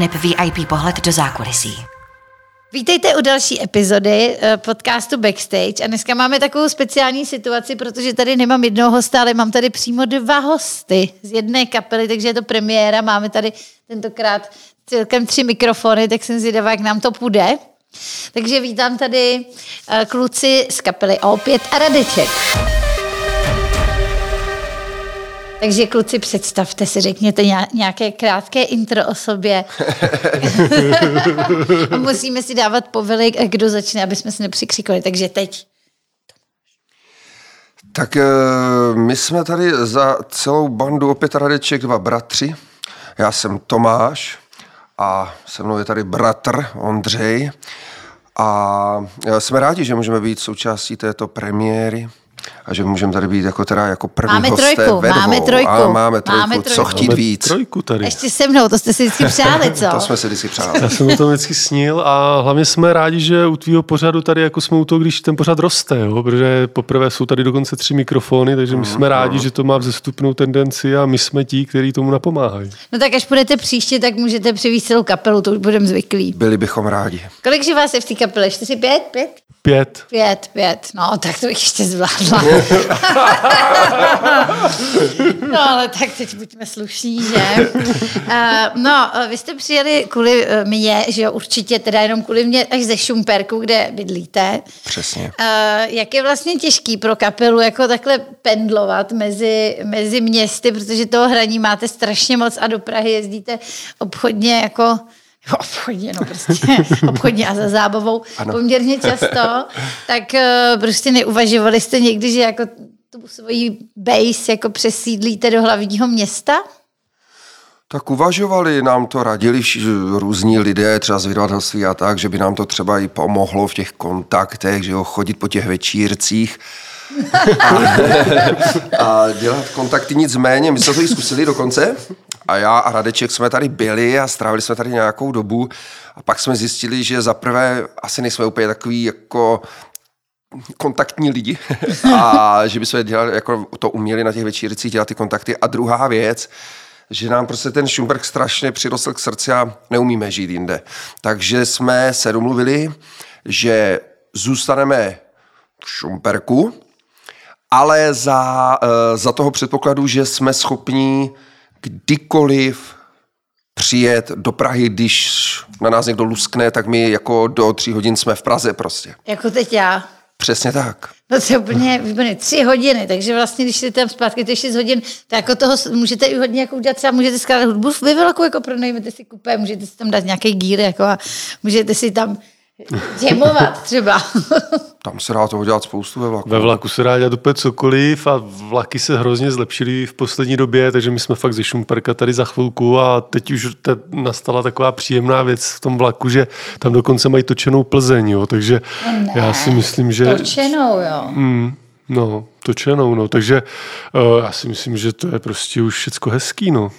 aneb VIP pohled do zákulisí. Vítejte u další epizody eh, podcastu Backstage a dneska máme takovou speciální situaci, protože tady nemám jednoho hosta, ale mám tady přímo dva hosty z jedné kapely, takže je to premiéra, máme tady tentokrát celkem tři mikrofony, tak jsem zvědavá, jak nám to půjde. Takže vítám tady eh, kluci z kapely O5 a Radeček. Takže kluci, představte si, řekněte nějaké krátké intro o sobě. Musíme si dávat povely, kdo začne, aby jsme se nepřikřikli. Takže teď. Tak eh, my jsme tady za celou bandu opět Radeček dva bratři. Já jsem Tomáš a se mnou je tady bratr Ondřej. A eh, jsme rádi, že můžeme být součástí této premiéry a že můžeme tady být jako teda jako první máme hosté trojku, ve dvou. Máme trojku, a máme trojku, máme trojku. co chtít máme víc. trojku tady. Ještě se mnou, to jste si vždycky přáli, co? To jsme si vždycky přáli. Já jsem o tom vždycky snil a hlavně jsme rádi, že u tvýho pořadu tady jako jsme u toho, když ten pořad roste, jo? protože poprvé jsou tady dokonce tři mikrofony, takže my jsme rádi, že to má vzestupnou tendenci a my jsme ti, kteří tomu napomáhají. No tak až budete příště, tak můžete přivízt celou kapelu, to už budeme zvyklí. Byli bychom rádi. Kolik že vás je v té kapele? Čtyři, pět? Pět? Pět. Pět, pět. No, tak to bych ještě zvládla. no, ale tak teď buďme slušní, že? Uh, no, vy jste přijeli kvůli uh, mě, že jo, určitě teda jenom kvůli mě až ze Šumperku, kde bydlíte. Přesně. Jak je vlastně těžký pro kapelu jako takhle pendlovat mezi, mezi městy, protože toho hraní máte strašně moc a do Prahy jezdíte obchodně jako obchodně, no prostě obchodně a za zábavou ano. poměrně často, tak uh, prostě neuvažovali jste někdy, že jako tu svoji base jako přesídlíte do hlavního města? Tak uvažovali, nám to radili různí lidé, třeba z vydavatelství a tak, že by nám to třeba i pomohlo v těch kontaktech, že jo, chodit po těch večírcích a, a dělat kontakty nicméně. My jsme to i zkusili dokonce a já a Radeček jsme tady byli a strávili jsme tady nějakou dobu a pak jsme zjistili, že za prvé asi nejsme úplně takový jako kontaktní lidi a že bychom dělali, jako to uměli na těch večírcích dělat ty kontakty. A druhá věc, že nám prostě ten Šumberg strašně přirostl k srdci a neumíme žít jinde. Takže jsme se domluvili, že zůstaneme v Šumperku, ale za, eh, za toho předpokladu, že jsme schopni kdykoliv přijet do Prahy, když na nás někdo luskne, tak my jako do tří hodin jsme v Praze prostě. Jako teď já. Přesně tak. No to je úplně výborné. Tři hodiny, takže vlastně, když jste tam zpátky, to je šest hodin, tak jako toho můžete i hodně jako udělat, třeba můžete skládat hudbu ve velkou, jako pronajmete si kupé, můžete si tam dát nějaký gír, jako a můžete si tam Džemovat třeba. Tam se dá toho dělat spoustu ve vlaku. Ve vlaku se dá dělat úplně cokoliv a vlaky se hrozně zlepšily v poslední době, takže my jsme fakt ze Šumperka tady za chvilku a teď už te nastala taková příjemná věc v tom vlaku, že tam dokonce mají točenou Plzeň, jo, takže ne, já si myslím, že... Točenou, jo. Mm, no, točenou, no, takže uh, já si myslím, že to je prostě už všecko hezký, no.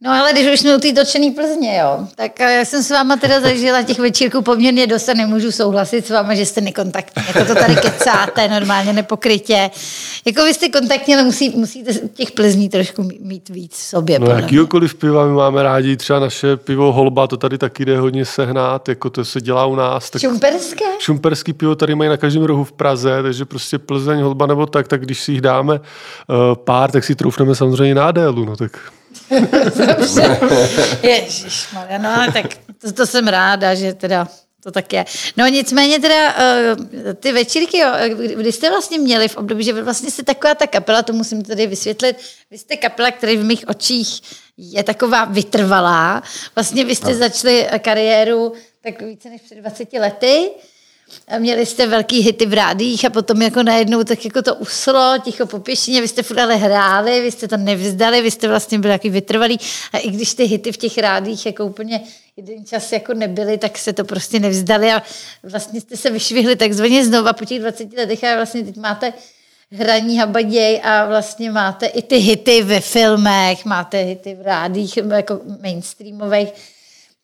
No ale když už jsme u té točený Plzně, jo, tak já jsem s váma teda zažila těch večírků poměrně dost a nemůžu souhlasit s váma, že jste nekontaktní. Jako to tady kecáte normálně nepokrytě. Jako vy jste kontaktní, ale musí, musíte těch Plzní trošku mít víc v sobě. No jakýkoliv piva my máme rádi, třeba naše pivo Holba, to tady taky jde hodně sehnat, jako to se dělá u nás. Tak šumperské? Šumperský pivo tady mají na každém rohu v Praze, takže prostě Plzeň, Holba nebo tak, tak když si jich dáme uh, pár, tak si troufneme samozřejmě na Adélu, no tak Ježíš, no ale tak to, to jsem ráda, že teda to tak je. No nicméně teda uh, ty večírky, jo, kdy jste vlastně měli v období, že vy vlastně jste taková ta kapela, to musím tady vysvětlit, vy jste kapela, která v mých očích je taková vytrvalá. Vlastně vy jste no. začali kariéru tak více než před 20 lety, Měli jste velký hity v rádích a potom jako najednou tak jako to uslo, ticho po pěšině, vy jste furt ale hráli, vy jste to nevzdali, vy jste vlastně byli takový vytrvalý. A i když ty hity v těch rádích jako úplně jeden čas jako nebyly, tak se to prostě nevzdali a vlastně jste se vyšvihli takzvaně znova po těch 20 letech a vlastně teď máte hraní habaděj a vlastně máte i ty hity ve filmech, máte hity v rádích jako mainstreamových,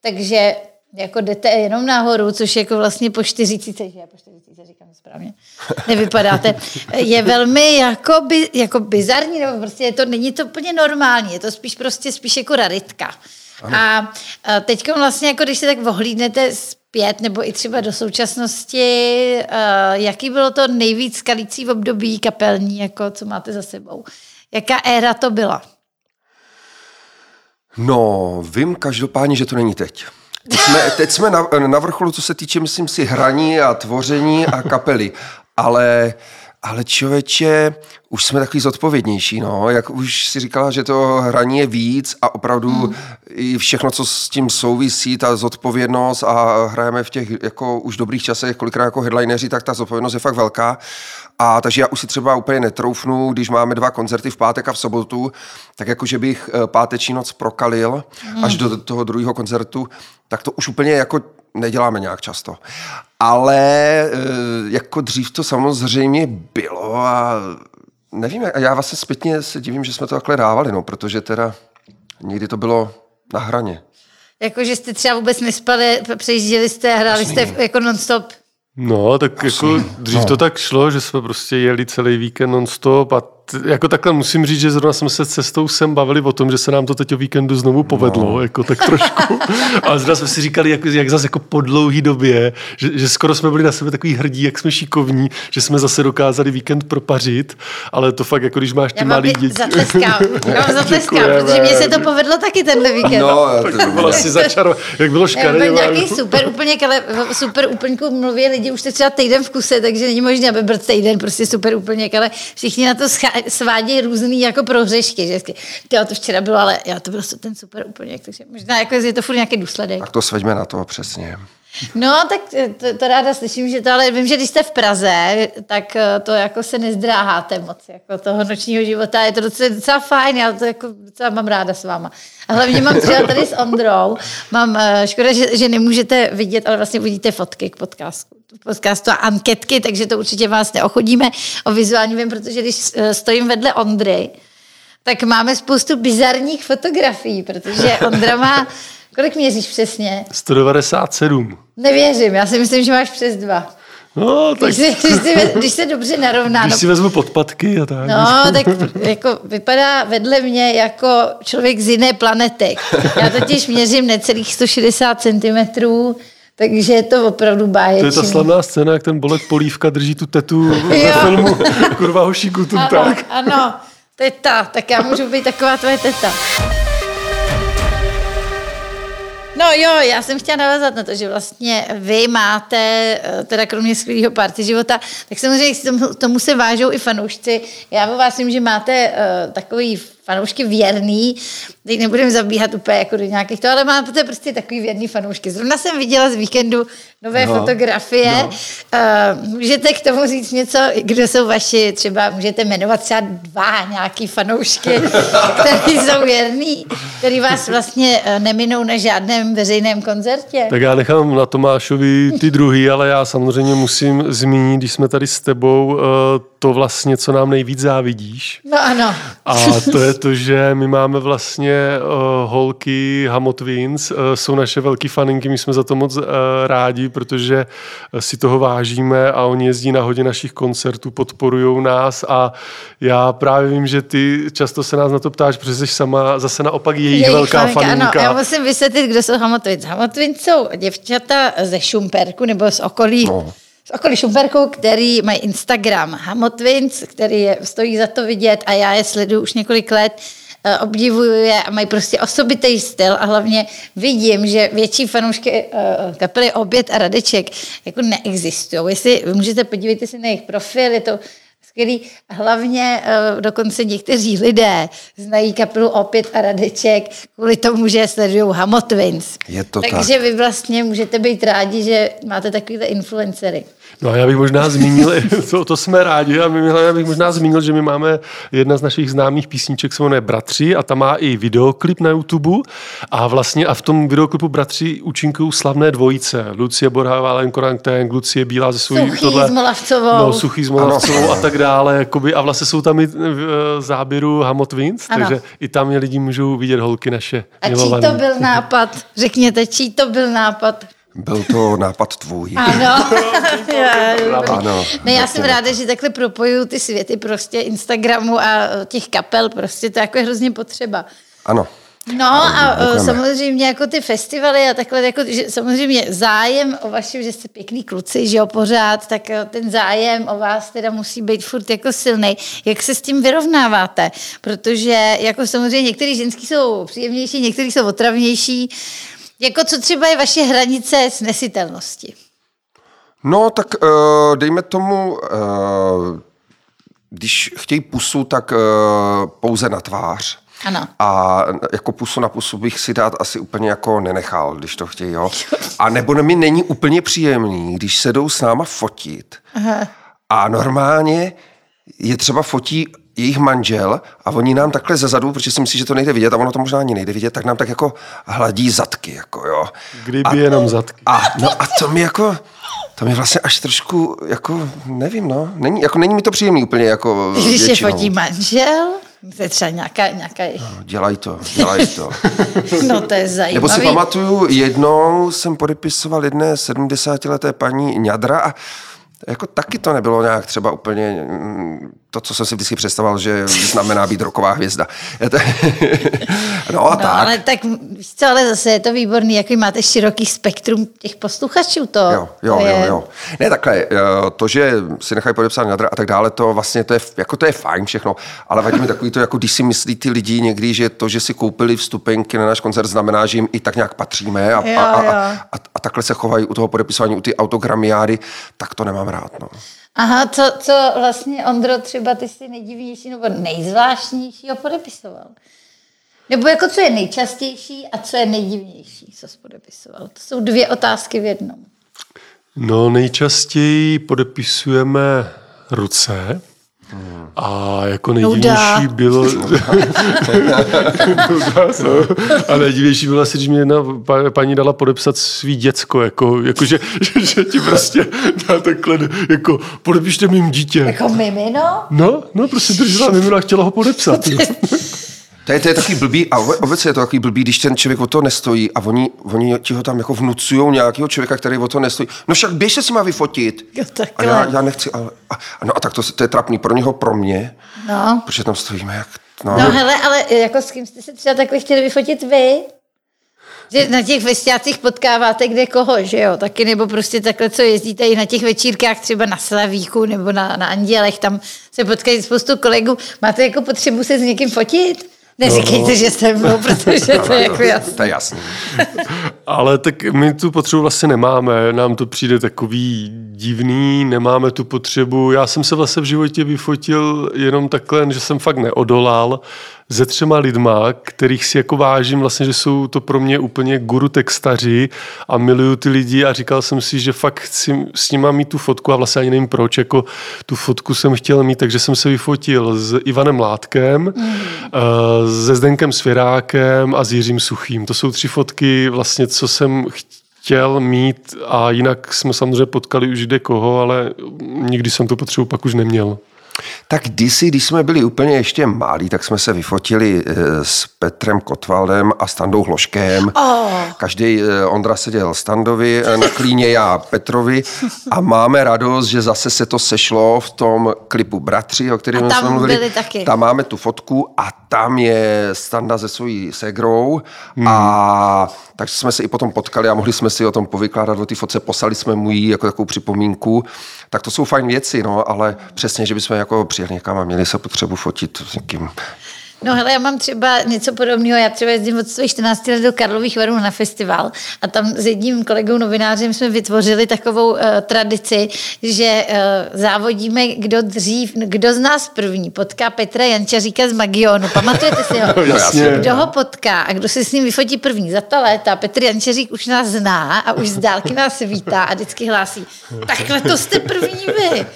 takže jako jdete jenom nahoru, což jako vlastně po 40, že po 40 říkám správně, nevypadáte, je velmi jako, by, jako bizarní, nebo prostě je to, není to úplně normální, je to spíš prostě spíš jako raritka. A teď vlastně, jako když se tak ohlídnete zpět, nebo i třeba do současnosti, jaký bylo to nejvíc skalící v období kapelní, jako co máte za sebou? Jaká éra to byla? No, vím každopádně, že to není teď. Teď jsme, teď jsme na, na vrcholu, co se týče, myslím si, hraní a tvoření a kapely. Ale ale člověče, už jsme takový zodpovědnější, no. Jak už si říkala, že to hraní je víc a opravdu hmm. i všechno, co s tím souvisí, ta zodpovědnost a hrajeme v těch jako už dobrých časech, kolikrát jako headlineři, tak ta zodpovědnost je fakt velká. A takže já už si třeba úplně netroufnu, když máme dva koncerty v pátek a v sobotu, tak jako že bych eh, páteční noc prokalil hmm. až do toho druhého koncertu, tak to už úplně jako neděláme nějak často. Ale eh, jako dřív to samozřejmě bylo a nevím, já vlastně zpětně se divím, že jsme to takhle dávali, no, protože teda někdy to bylo na hraně. Jako, že jste třeba vůbec nespali, přejížděli jste, hráli jste jako non-stop. No, tak jako dřív no. to tak šlo, že jsme prostě jeli celý víkend non-stop a jako takhle musím říct, že zrovna jsme se cestou sem bavili o tom, že se nám to teď o víkendu znovu povedlo, no. jako tak trošku. A zrovna jsme si říkali, jak, jak zase jako po dlouhý době, že, že, skoro jsme byli na sebe takový hrdí, jak jsme šikovní, že jsme zase dokázali víkend propařit, ale to fakt jako když máš ty malý děti. Zatleskám, já vám zatleskám, protože mně se to povedlo taky tenhle víkend. No, tak to bylo asi začaro, jak bylo škaredě. nějaký super úplněk, ale super úplňku mluví lidi už teď třeba týden v kuse, takže není možné, aby byl týden prostě super úplněk, ale všichni na to schá- svádějí různý jako prohřešky, že ty, to včera bylo, ale já to byl ten super úplně, takže možná jako je to furt nějaký důsledek. Tak to sveďme na to přesně. No, tak to, to ráda slyším, že to, ale vím, že když jste v Praze, tak eh, to jako se nezdráháte moc, jako toho nočního života, je to docela, docela fajn, já to jako docela mám ráda s váma. A hlavně mám třeba tady s Ondrou, mám, eh, škoda, že, že nemůžete vidět, ale vlastně uvidíte fotky k podcastu podcastu a anketky, takže to určitě vás neochodíme o vizuální vím, protože když eh, stojím vedle Ondry, tak máme spoustu bizarních fotografií, protože Ondra má, kolik měříš přesně? 197. Nevěřím, já si myslím, že máš přes dva. No, tak... Když, se, když, se, když se dobře narovná. Když no, si vezmu podpatky a tak. No, tak jako vypadá vedle mě jako člověk z jiné planety. Já totiž měřím necelých 160 cm, takže je to opravdu báječný. To je ta slavná scéna, jak ten Bolek Polívka drží tu tetu ve filmu Kurva hošíku, tu tak. Ano, teta, tak já můžu být taková tvoje teta. No jo, já jsem chtěla navázat na to, že vlastně vy máte, eh, teda kromě skvělého party života, tak samozřejmě k tomu, tomu se vážou i fanoušci. Já vás vím, že máte uh, takový fanoušky věrný, teď nebudeme zabíhat úplně jako do nějakých to, ale máte prostě takový věrný fanoušky. Zrovna jsem viděla z víkendu nové no, fotografie. No. Uh, můžete k tomu říct něco, kdo jsou vaši, třeba můžete jmenovat třeba dva nějaký fanoušky, který jsou věrný, který vás vlastně uh, neminou na žádném veřejném koncertě. Tak já nechám na Tomášovi ty druhý, ale já samozřejmě musím zmínit, když jsme tady s tebou, uh, to vlastně, co nám nejvíc závidíš. No ano. A to je to, že my máme vlastně uh, holky Hamot Twins, uh, jsou naše velký faninky, my jsme za to moc uh, rádi, protože si toho vážíme a oni jezdí na hodně našich koncertů, podporují nás a já právě vím, že ty často se nás na to ptáš, protože jsi sama zase naopak jejich, jejich velká faninka. faninka. Ano, já musím vysvětlit, kdo jsou Hamot Twins. Twins jsou děvčata ze Šumperku nebo z okolí no z okolí Šumperku, který mají Instagram Hamotwins, který je, stojí za to vidět a já je sleduju už několik let eh, obdivuju je a mají prostě osobitý styl a hlavně vidím, že větší fanoušky uh, kapely Oběd a Radeček jako neexistují. Jestli můžete podívat si na jejich profil, je to skvělý. Hlavně uh, dokonce někteří lidé znají kapelu Opět a Radeček kvůli tomu, že sledují Hamotwins. Je to Takže tak. vy vlastně můžete být rádi, že máte takovýhle influencery. No a já bych možná zmínil, to, to jsme rádi, a my, já bych možná zmínil, že my máme jedna z našich známých písniček, se jmenuje Bratři a tam má i videoklip na YouTube a vlastně a v tom videoklipu Bratři účinkují slavné dvojice. Lucie Borhavá, Len Koranteng, Lucie Bílá ze svojí Suchý tohle, s Molavcovou. No, Suchý s Molavcovou a tak dále. Jakoby, a vlastně jsou tam i v eh, záběru Hamot Twins, takže i tam je lidi můžou vidět holky naše A čí to byl nápad? Řekněte, čí to byl nápad? Byl to nápad tvůj. Ano. ano. Ne, já jsem ráda, že takhle propojuju ty světy prostě Instagramu a těch kapel, prostě to jako je hrozně potřeba. Ano. No a děkujeme. uh, samozřejmě jako ty festivaly a takhle, jako, že samozřejmě zájem o vaši, že jste pěkný kluci, že jo, pořád, tak eh, ten zájem o vás teda musí být furt jako silný. Jak se s tím vyrovnáváte? Protože jako samozřejmě některý ženský jsou příjemnější, některý jsou otravnější. Jako co třeba je vaše hranice snesitelnosti? No, tak uh, dejme tomu, uh, když chtějí pusu, tak uh, pouze na tvář. Ano. A jako pusu na pusu bych si dát asi úplně jako nenechal, když to chtějí, jo. A nebo mi není úplně příjemný, když se jdou s náma fotit. Aha. A normálně je třeba fotí jejich manžel a oni nám takhle zezadu, protože si myslí, že to nejde vidět a ono to možná ani nejde vidět, tak nám tak jako hladí zadky, jako jo. Kdyby a, jenom zadky. A, no a to mi jako, to mi vlastně až trošku, jako, nevím, no, není, jako není mi to příjemný úplně, jako Když je většinou. fotí manžel, to je třeba nějaká, nějaká Dělají to, dělají to. no to je zajímavý. Nebo si pamatuju, jednou jsem podepisoval jedné 70-leté paní Ňadra a jako taky to nebylo nějak třeba úplně mm, to, co jsem si vždycky představoval, že znamená být roková hvězda. no a No, tak. ale tak co, ale zase je to výborný, jaký máte široký spektrum těch posluchačů, to, Jo, jo, to je... jo, jo. Ne, takhle, eh, to, že si nechají podepsat Ňadra a tak dále, to vlastně, to je, jako to je fajn všechno, ale vadí mi takový to, jako když si myslí ty lidi někdy, že to, že si koupili vstupenky na náš koncert, znamená, že jim i tak nějak patříme a, Jo, a, a, jo. a, a, a takhle se chovají u toho podepisování, u ty autogramiády, tak to nemám rád, no. Aha, co, co vlastně, Ondro, třeba ty si nejdivnější nebo nejzvláštnějšího podepisoval? Nebo jako co je nejčastější a co je nejdivnější, co jsi podepisoval? To jsou dvě otázky v jednom. No nejčastěji podepisujeme ruce a jako Nuda. nejdivnější bylo... A nejdivnější bylo asi, když mi jedna pa- paní dala podepsat svý děcko, jako, jako že, že, že, ti prostě dá takhle, jako podepište mým dítě. Jako mimino? No, no, prostě držela mimino a chtěla ho podepsat. To je, to je taky blbý, a obe- obecně je to taky blbý, když ten člověk o to nestojí a oni, oni ti ho tam jako vnucují nějakého člověka, který o to nestojí. No však běž se s nima vyfotit. Jo, a já, já nechci, ale... A, no a tak to, to je trapný pro něho, pro mě, No. protože tam stojíme jak... No, No hele, ale jako s kým jste se třeba takhle chtěli vyfotit vy? Že na těch festiácích potkáváte kde koho, že jo? Taky nebo prostě takhle, co jezdíte i na těch večírkách třeba na Slavíku nebo na, na Andělech, tam se potkají spoustu kolegů. Máte jako potřebu se s někým fotit? Neříkejte, No. že se mnou, protože to je jako jasné. to je jasný. Ale tak my tu potřebu vlastně nemáme, nám to přijde takový divný, nemáme tu potřebu. Já jsem se vlastně v životě vyfotil jenom takhle, že jsem fakt neodolal se třema lidma, kterých si jako vážím vlastně, že jsou to pro mě úplně guru textaři a miluju ty lidi a říkal jsem si, že fakt chci s nima mít tu fotku a vlastně ani nevím proč, jako tu fotku jsem chtěl mít, takže jsem se vyfotil s Ivanem Látkem, mm. se Zdenkem Svěrákem a s Jiřím Suchým. To jsou tři fotky vlastně, co jsem chtěl mít a jinak jsme samozřejmě potkali už kde koho, ale nikdy jsem tu potřebu pak už neměl. Tak kdysi, když jsme byli úplně ještě malí, tak jsme se vyfotili eh, s Petrem Kotvaldem a Standou Hloškem. Oh. Každý eh, Ondra seděl Standovi eh, na klíně, já Petrovi a máme radost, že zase se to sešlo v tom klipu Bratři, o kterém jsme mluvili. byli taky. Tam máme tu fotku a tam je Standa se svojí segrou a tak jsme se i potom potkali a mohli jsme si o tom povykládat o té fotce, poslali jsme mu ji jako takovou připomínku. Tak to jsou fajn věci, no, ale přesně, že bychom jako přijeli někam a měli se potřebu fotit s někým. No hele, já mám třeba něco podobného. Já třeba jezdím od svých 14 let do Karlových Varů na festival a tam s jedním kolegou novinářem jsme vytvořili takovou uh, tradici, že uh, závodíme, kdo dřív, kdo z nás první potká Petra Jančaříka z Magionu. Pamatujete si ho? jasně. Kdo ho potká a kdo se s ním vyfotí první za ta léta. Petr Jančařík už nás zná a už z dálky nás vítá a vždycky hlásí, takhle to jste první vy.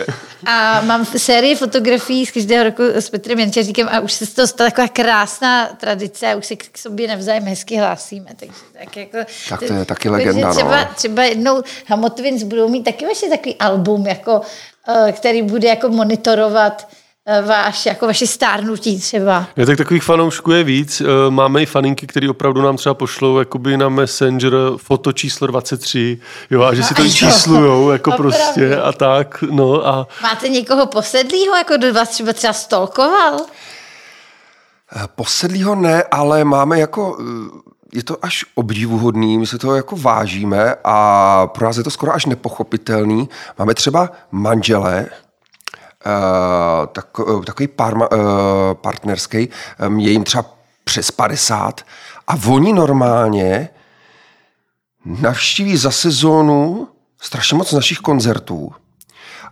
A mám sérii fotografií z každého roku s Petrem Jančaříkem a už se z toho stala taková krásná tradice a už se k sobě navzájem hezky hlásíme. Takže, tak, jako, Tak to je taky legenda, no. Třeba, třeba jednou Hamotvins budou mít taky vaše takový album, jako, eh, který bude jako monitorovat váš, jako vaše stárnutí třeba. Je tak takových fanoušků je víc. Eh, Máme i faninky, který opravdu nám třeba pošlou jakoby na Messenger foto číslo 23, jo, a že si to Jo. číslujou, jako Opravdu. prostě a tak, no a Máte někoho posedlýho, jako do vás třeba třeba stolkoval? Eh, Posedlýho ne, ale máme jako, eh, je to až obdivuhodný, my se toho jako vážíme a pro nás je to skoro až nepochopitelný. Máme třeba manžele, eh, tak, eh, takový pár, ma- eh, partnerský, eh, je jim třeba přes 50 a oni normálně navštíví za sezónu strašně moc našich koncertů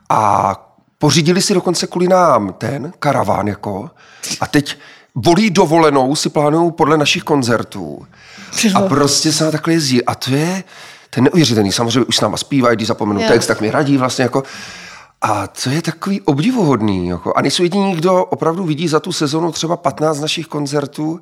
a pořídili si dokonce kvůli nám ten karaván jako a teď volí dovolenou, si plánují podle našich koncertů. A prostě se na takhle jezdí. A to je ten neuvěřitelný. Samozřejmě už s náma zpívají, když zapomenu text, tak mi radí vlastně jako. A to je takový obdivuhodný. Jako. A nejsou jediní, kdo opravdu vidí za tu sezonu třeba 15 našich koncertů.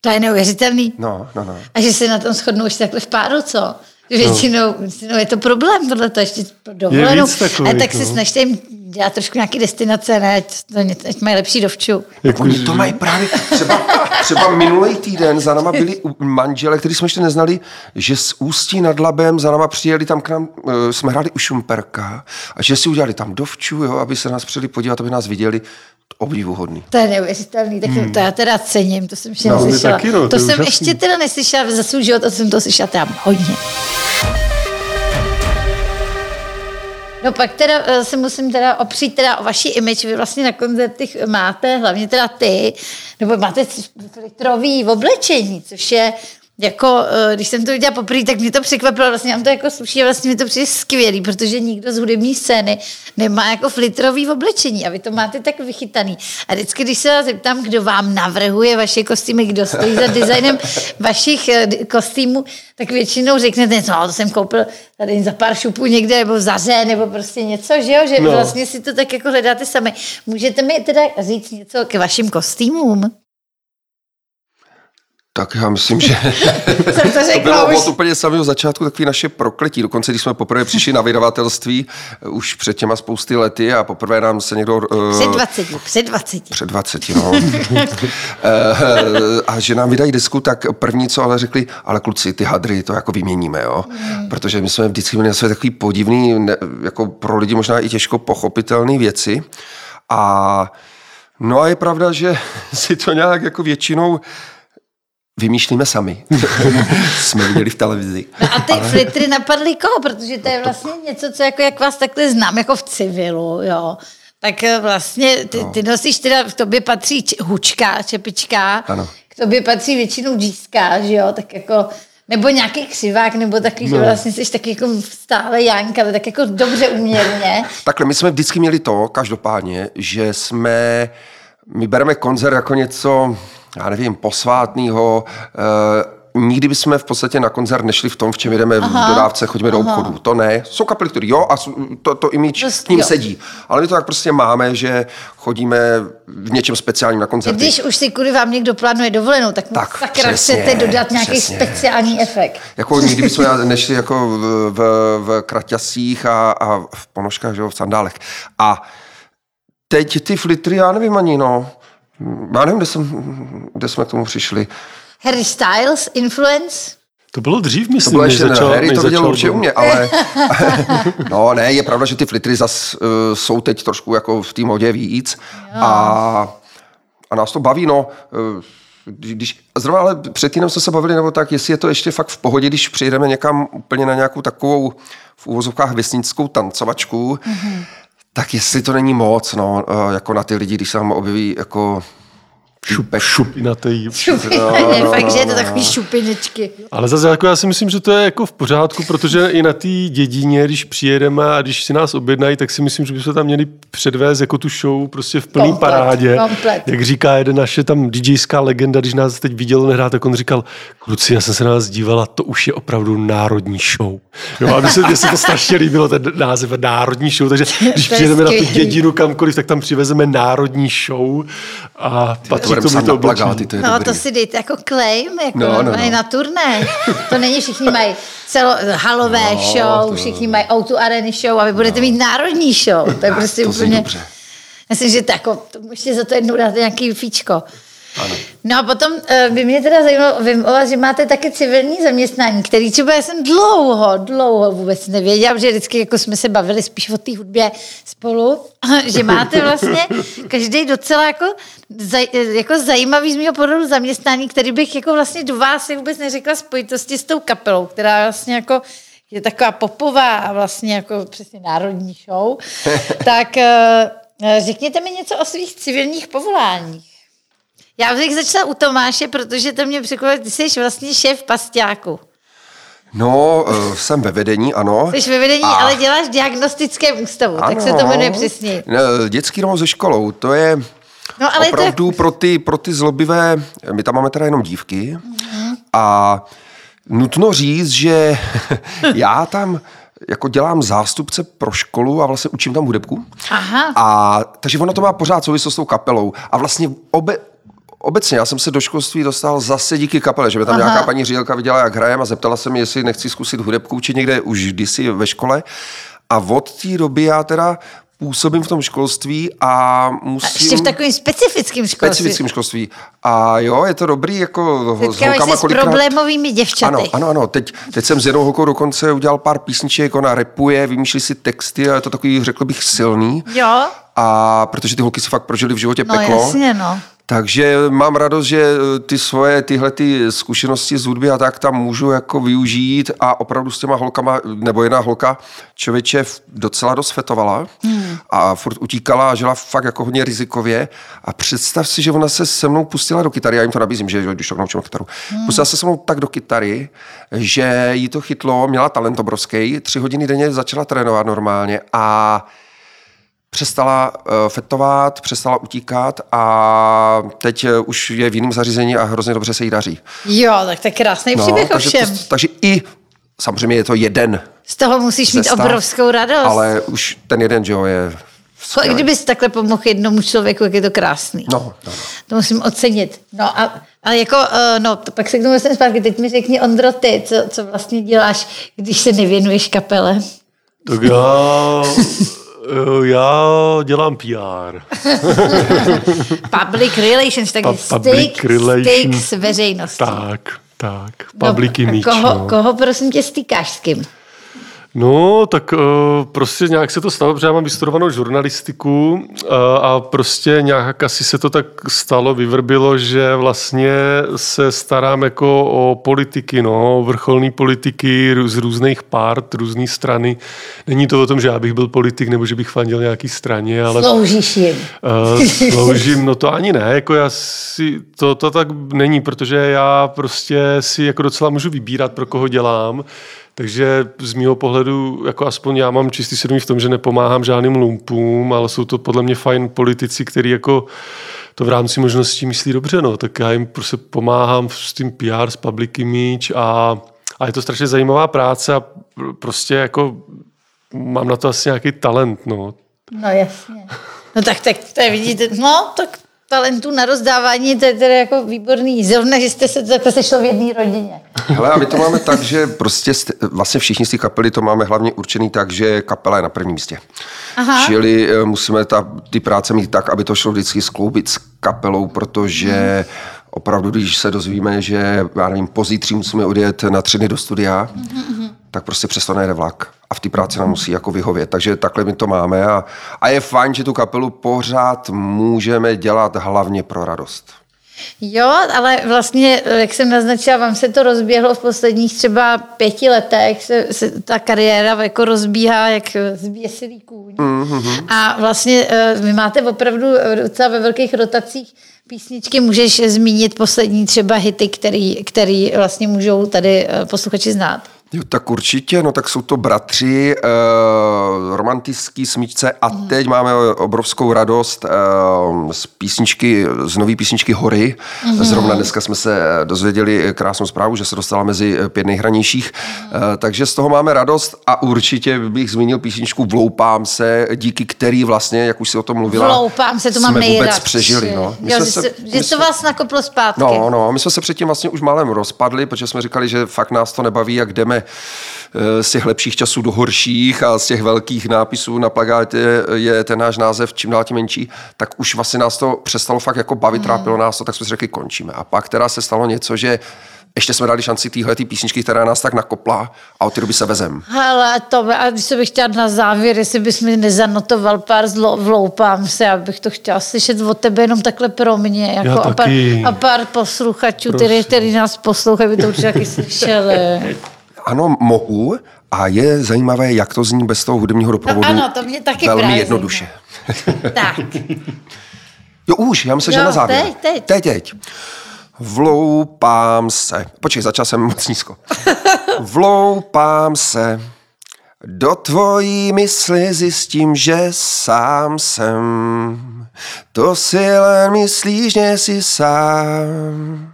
To je neuvěřitelný. No, no, no. A že se na tom shodnou ještě takhle v páru, co? Že Většinou, většinou je to problém, tohle to ještě dovolenou. víc takových, A tak se no. snažte jim dělat trošku nějaký destinace, ne? Ať, to, ať mají lepší dovču. Jako, Oni to mají právě, třeba, třeba minulý týden za náma byli u- manžele, který jsme ještě neznali, že z Ústí nad Labem za náma přijeli tam k nám, eh, jsme hráli u Šumperka a že si udělali tam dovču, jo, aby se nás přijeli podívat, aby nás viděli. Obdivuhodný. To je neuvěřitelný, tak to já teda cením, to jsem ještě No, neslyšela. taky, no, to to je jsem úžasný. ještě teda neslyšela za svůj život, a jsem to slyšela tam hodně. No pak teda eh, se musím teda opřít teda o vaši image. Vy vlastně na koncertech máte, hlavně teda ty, nebo máte litrový oblečení, což je jako, eh, když jsem to viděla poprvé, tak mě to překvapilo, vlastně nám to jako sluší a vlastně mi to přijde skvělý, protože nikdo z hudební scény nemá jako flitrový oblečení a vy to máte tak vychytaný. A vždycky, když se vás zeptám, kdo vám navrhuje vaše kostýmy, kdo stojí za designem vašich eh, kostýmů, tak většinou řeknete, no, to jsem koupil tady za pár šupů někde, nebo v zaře, nebo prostě něco, že jo, že No. no. vlastně si to tak jako hledáte sami. Můžete mi teda říct něco k vašim kostýmům? Tak já myslím, že Jsem to to bylo už. od úplně samého začátku takové naše prokletí. Dokonce, když jsme poprvé přišli na vydavatelství, eh, už před těma spousty lety a poprvé nám se někdo... eh, Před 20, před 20. Před 20, no. Eh, a že nám vydají disku, tak první, co ale řekli, ale kluci, ty hadry, to jako vyměníme, jo. Protože my jsme vždycky měli sebe takový podivný, ne, jako pro lidi možná i těžko pochopitelné věci. A no a je pravda, že si to nějak jako většinou vymýšlíme sami. jsme viděli v televizi. No a ty flitry napadly koho? Protože to je vlastně něco, co jako jak vás takhle znám, jako v civilu, jo. Tak eh, vlastně ty, ty nosíš teda, k tobě patří č- hučka, čepička, Ano. k tobě patří většinou džíska, že jo, tak jako, nebo nějaký křivák, nebo taky, No. že vlastně jsi taky jako stále Janka, ale tak jako dobře uměrně. Takhle, my jsme vždycky měli to, každopádně, že jsme, my bereme koncert jako něco, já nevím, posvátného, eh, nikdy bychom v podstatě na koncert nešli v tom, v čem jedeme v dodávce, chodíme do obchodu. To ne. Jsou kapely, které jo, a to, to image Dost k ním jo. sedí. Ale my to tak prostě máme, že chodíme v něčem speciálním na koncerty. Když už si kvůli vám někdo plánuje dovolenou, tak Tak, sakra přesně, chcete dodat nějaký přesně. speciální efekt. Jako nikdy bychom nešli jako v, v, v kraťasích a, a v ponožkách, že jo, v sandálech. A teď ty flitry, já nevím ani, no. Já nevím, kde, jsem, kde jsme k tomu přišli. Harry Styles, influence? To bylo dřív, To myslím, bylo než ještě, ne, začal, Harry to viděl určitě u mě, ale no ne, je pravda, že ty flitry zas uh, jsou teď trošku jako v té modě víc a, a nás to baví, no. Uh, když, zrovna ale před týdnem jsme se bavili, nebo tak, jestli je to ještě fakt v pohodě, když přijedeme někam úplně na nějakou takovou v úvozovkách vesnickou tancovačku, mm-hmm. Tak jestli to není moc, no, uh, jako na ty lidi, když se tam objeví jako šupek, Šupinatej. je fakt, že je to takový šupinečky. Ale zase jako já si myslím, že to je jako v pořádku, protože i na té dědině, když přijedeme a když si nás objednají, tak si myslím, že bychom tam měli předvést jako tu show prostě v plný Komplet, parádě. komplet. Jak říká jeden naše tam DJská legenda, když nás teď viděl nehrát, tak on říkal, kluci, já jsem se na nás dívala, to už je opravdu národní show. Jo, a mně se, to strašně líbilo, ten název národní show, takže když přijedeme na tu dědinu kamkoliv, tak tam přivezeme národní show a patří budeme to na plagáty, to je No dobrý. to si dejte jako claim, jako No, no, no, no, no. na turné. To není, všichni mají celo halové No, show, to- všichni mají O2 Areny show a vy budete mít národní show. To je prostě to úplně... dobře. Myslím, že to jako, to ještě za to jednou dáte nějaký fíčko. Ano. No a potom uh, by mě teda zajímalo, vím o vás, že máte taky civilní zaměstnání, který třeba já jsem dlouho, dlouho vůbec nevěděla, že vždycky jako jsme se bavili spíš o té hudbě spolu, že máte vlastně každý docela jako, zaj, jako zajímavý z mého pohledu zaměstnání, který bych jako vlastně do vás vůbec neřekla spojitosti s tou kapelou, která vlastně jako je taková popová a vlastně jako přesně národní show, tak uh, řekněte mi něco o svých civilních povoláních. Já bych začala u Tomáše, protože to mě překvapilo, ty jsi vlastně šéf pasťáku. No, uh, jsem ve vedení, ano. Jsi ve vedení, a... ale děláš v diagnostickém ústavu, ano. tak se to jmenuje přesně. Dětský domov se školou, to je no, ale opravdu to... pro, ty, pro ty zlobivé, my tam máme teda jenom dívky mm-hmm. a nutno říct, že já tam jako dělám zástupce pro školu a vlastně učím tam hudebku. Aha. A, takže ono to má pořád souvislost s tou kapelou. A vlastně obe, obecně, já jsem se do školství dostal zase díky kapele, že by tam Aha. nějaká paní ředitelka viděla, jak hrajem a zeptala se mě, jestli nechci zkusit hudebku či někde už kdysi ve škole. A od té doby já teda působím v tom školství a musím... A ještě v takovém specifickém školství. Specifickém školství. A jo, je to dobrý, jako Setkáváš s holkama se kolikrát... s problémovými děvčaty. Ano, ano, ano. Teď, teď jsem s jednou holkou dokonce udělal pár písniček, ona repuje, vymýšlí si texty a je to takový, řekl bych, silný. Jo. A protože ty holky si fakt prožili v životě no, peklo. Jasně, no. Takže mám radost, že eh, ty svoje tyhle ty zkušenosti z hudby a tak tam můžu jako využít a opravdu s těma holkama, nebo jedna holka člověče docela dost fetovala hmm. a furt utíkala a žila fakt jako hodně rizikově a představ si, že ona se se mnou pustila do kytary, já jim to nabízím, že když to naučím kytaru, hmm. pustila se se mnou tak do kytary, že jí to chytlo, měla talent obrovský, tři hodiny denně začala trénovat normálně a přestala uh, fetovat, přestala utíkat a teď uh, už je v jiném zařízení a hrozně dobře se jí daří. Jo, tak to je krásný no, příběh takže, ovšem. To, takže i samozřejmě je to jeden. Z toho musíš mít stav, obrovskou radost. Ale už ten jeden, že jo, je Skvělý. Kdybys takhle pomohl jednomu člověku, jak je to krásný. No, no, no. To musím ocenit. No a, ale jako, uh, no, to pak se k tomu jsem zpátky. Teď mi řekni, Ondro, ty, co, co vlastně děláš, když se nevěnuješ kapele? Tak já Eh, já dělám PR. Public relations, tak pa- styk, styk s veřejností. Tak, tak. Public no, image. Koho, no. koho prosím tě stýkáš s kým? No, tak uh, prostě nějak se to stalo, protože já mám vystudovanou žurnalistiku uh, a prostě nějak asi se to tak stalo, vyvrbilo, že vlastně se starám jako o politiky, no, vrcholní politiky z různých part, různé strany. Není to o tom, že já bych byl politik nebo že bych fandil nějaký straně, ale... Sloužíš jim. Uh, sloužím, no to ani ne, jako já si, to, to tak není, protože já prostě si jako docela můžu vybírat, pro koho dělám. Takže z mého pohledu, jako aspoň já mám čistý svědomí v tom, že nepomáhám žádným lumpům, ale jsou to podle mě fajn politici, který jako to v rámci možností myslí dobře, no, tak já jim prostě pomáhám s tím PR, s public image a, a je to strašně zajímavá práce a prostě jako mám na to asi nějaký talent, no. No jasně. No tak, tak to je vidíte, no tak talentů na rozdávání, to je tedy jako výborný. Zrovna, že jste se takhle sešlo v jedné rodině. Hele, a my to máme tak, že prostě vlastně všichni z těch kapely to máme hlavně určený tak, že kapela je na prvním místě. Aha. Čili eh, musíme ta, ty práce mít tak, aby to šlo vždycky skloubit s kapelou, protože hmm. Opravdu, když se dozvíme, že já nevím, pozítří musíme odjet na tři dny do studia, hmm. tak prostě přesto nejde vlak a v té práci nám musí jako vyhovět. Takže takhle my to máme a, a je fajn, že tu kapelu pořád můžeme dělat hlavně pro radost. Jo, ale vlastně, jak jsem naznačila, vám se to rozběhlo v posledních třeba pěti letech, se, se ta kariéra jako rozbíhá jak zběsilý kůň. Mm-hmm. A vlastně eh, vy máte opravdu docela ve velkých rotacích písničky. Můžeš zmínit poslední třeba hity, který, který vlastně můžou tady eh, posluchači znát? Jo, tak určitě, no tak jsou to bratři, e, romantický smíčce a mm. teď máme obrovskou radost e, z písničky, z nové písničky Hory. Mm. Zrovna dneska jsme se dozvěděli krásnou zprávu, že se dostala mezi pět nejhranějších, mm. e, takže z toho máme radost a určitě bych zmínil písničku Vloupám se, díky který vlastně, jak už si o tom mluvila, Vloupám se, to mám jsme vůbec přežili. No. My jo, se, že to vás nakoplo zpátky. No, no, my jsme se předtím vlastně už málem rozpadli, protože jsme říkali, že fakt nás to nebaví, jak jdeme z těch lepších časů do horších a z těch velkých nápisů na plagátě je ten náš název čím dál tím menší, tak už vlastně nás to přestalo fakt jako bavit, trápilo nás to, tak jsme si řekli, končíme. A pak teda se stalo něco, že ještě jsme dali šanci téhle písničky, která nás tak nakopla a od té doby se vezem. Hele, to, a když se bych chtěla na závěr, jestli bys mi nezanotoval pár zlo, vloupám se, já bych to chtěla slyšet od tebe jenom takhle pro mě. Jako Já a, pár, taky. a pár posluchačů, který, který nás poslouchají, by to určitě taky slyšeli. Ano, mohu a je zajímavé, jak to zní bez toho hudebního doprovodu. ano, to mě taky Velmi právě jednoduše. Tak, Jo, už, já myslím, že Jo, na závěr. teď, teď. Teď, teď. Vloupám se. Počkej, začal jsem moc nízko. Vloupám se. Do tvojí mysli zjistím, že sám jsem. To si jen myslíš, že jsi sám.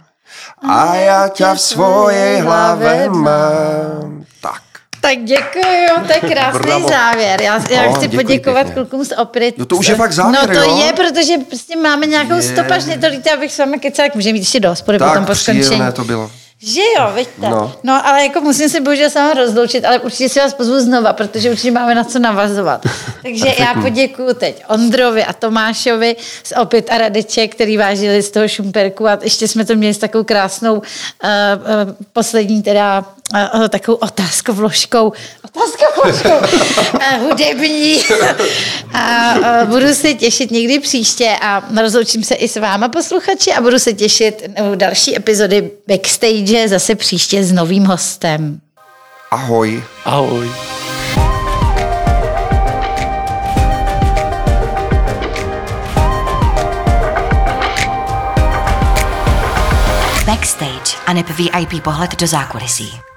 A já tě v svojej hlavě mám. Tak. tak děkuji, to je krásný Bravo. závěr. Já, já No, chci poděkovat pěkně. klukům z Oprit. Jo, to už je fakt závěr, No to jo? je, protože prostě máme nějakou Je. stopaž, líte, abych s vámi kecala, může mít ještě do hospody potom po skončení. příjemné to bylo. Že jo, vidíte. No. No. ale jako musím se bohužel sama rozloučit, ale určitě si vás pozvu znova, protože určitě máme na co navazovat. Takže já poděkuju teď Ondrovi a Tomášovi z Opět a Radeček, který vážili z toho šumperku a ještě jsme to měli s takovou krásnou uh, uh, poslední teda uh, takovou otázkou vložkou. Otázkou vložkou. uh, hudební. a uh, budu se těšit někdy příště a rozloučím se i s váma posluchači a budu se těšit u další epizody Backstage zase příště s novým hostem. Ahoj. Ahoj. Backstage a VIP pohled do zákulisí.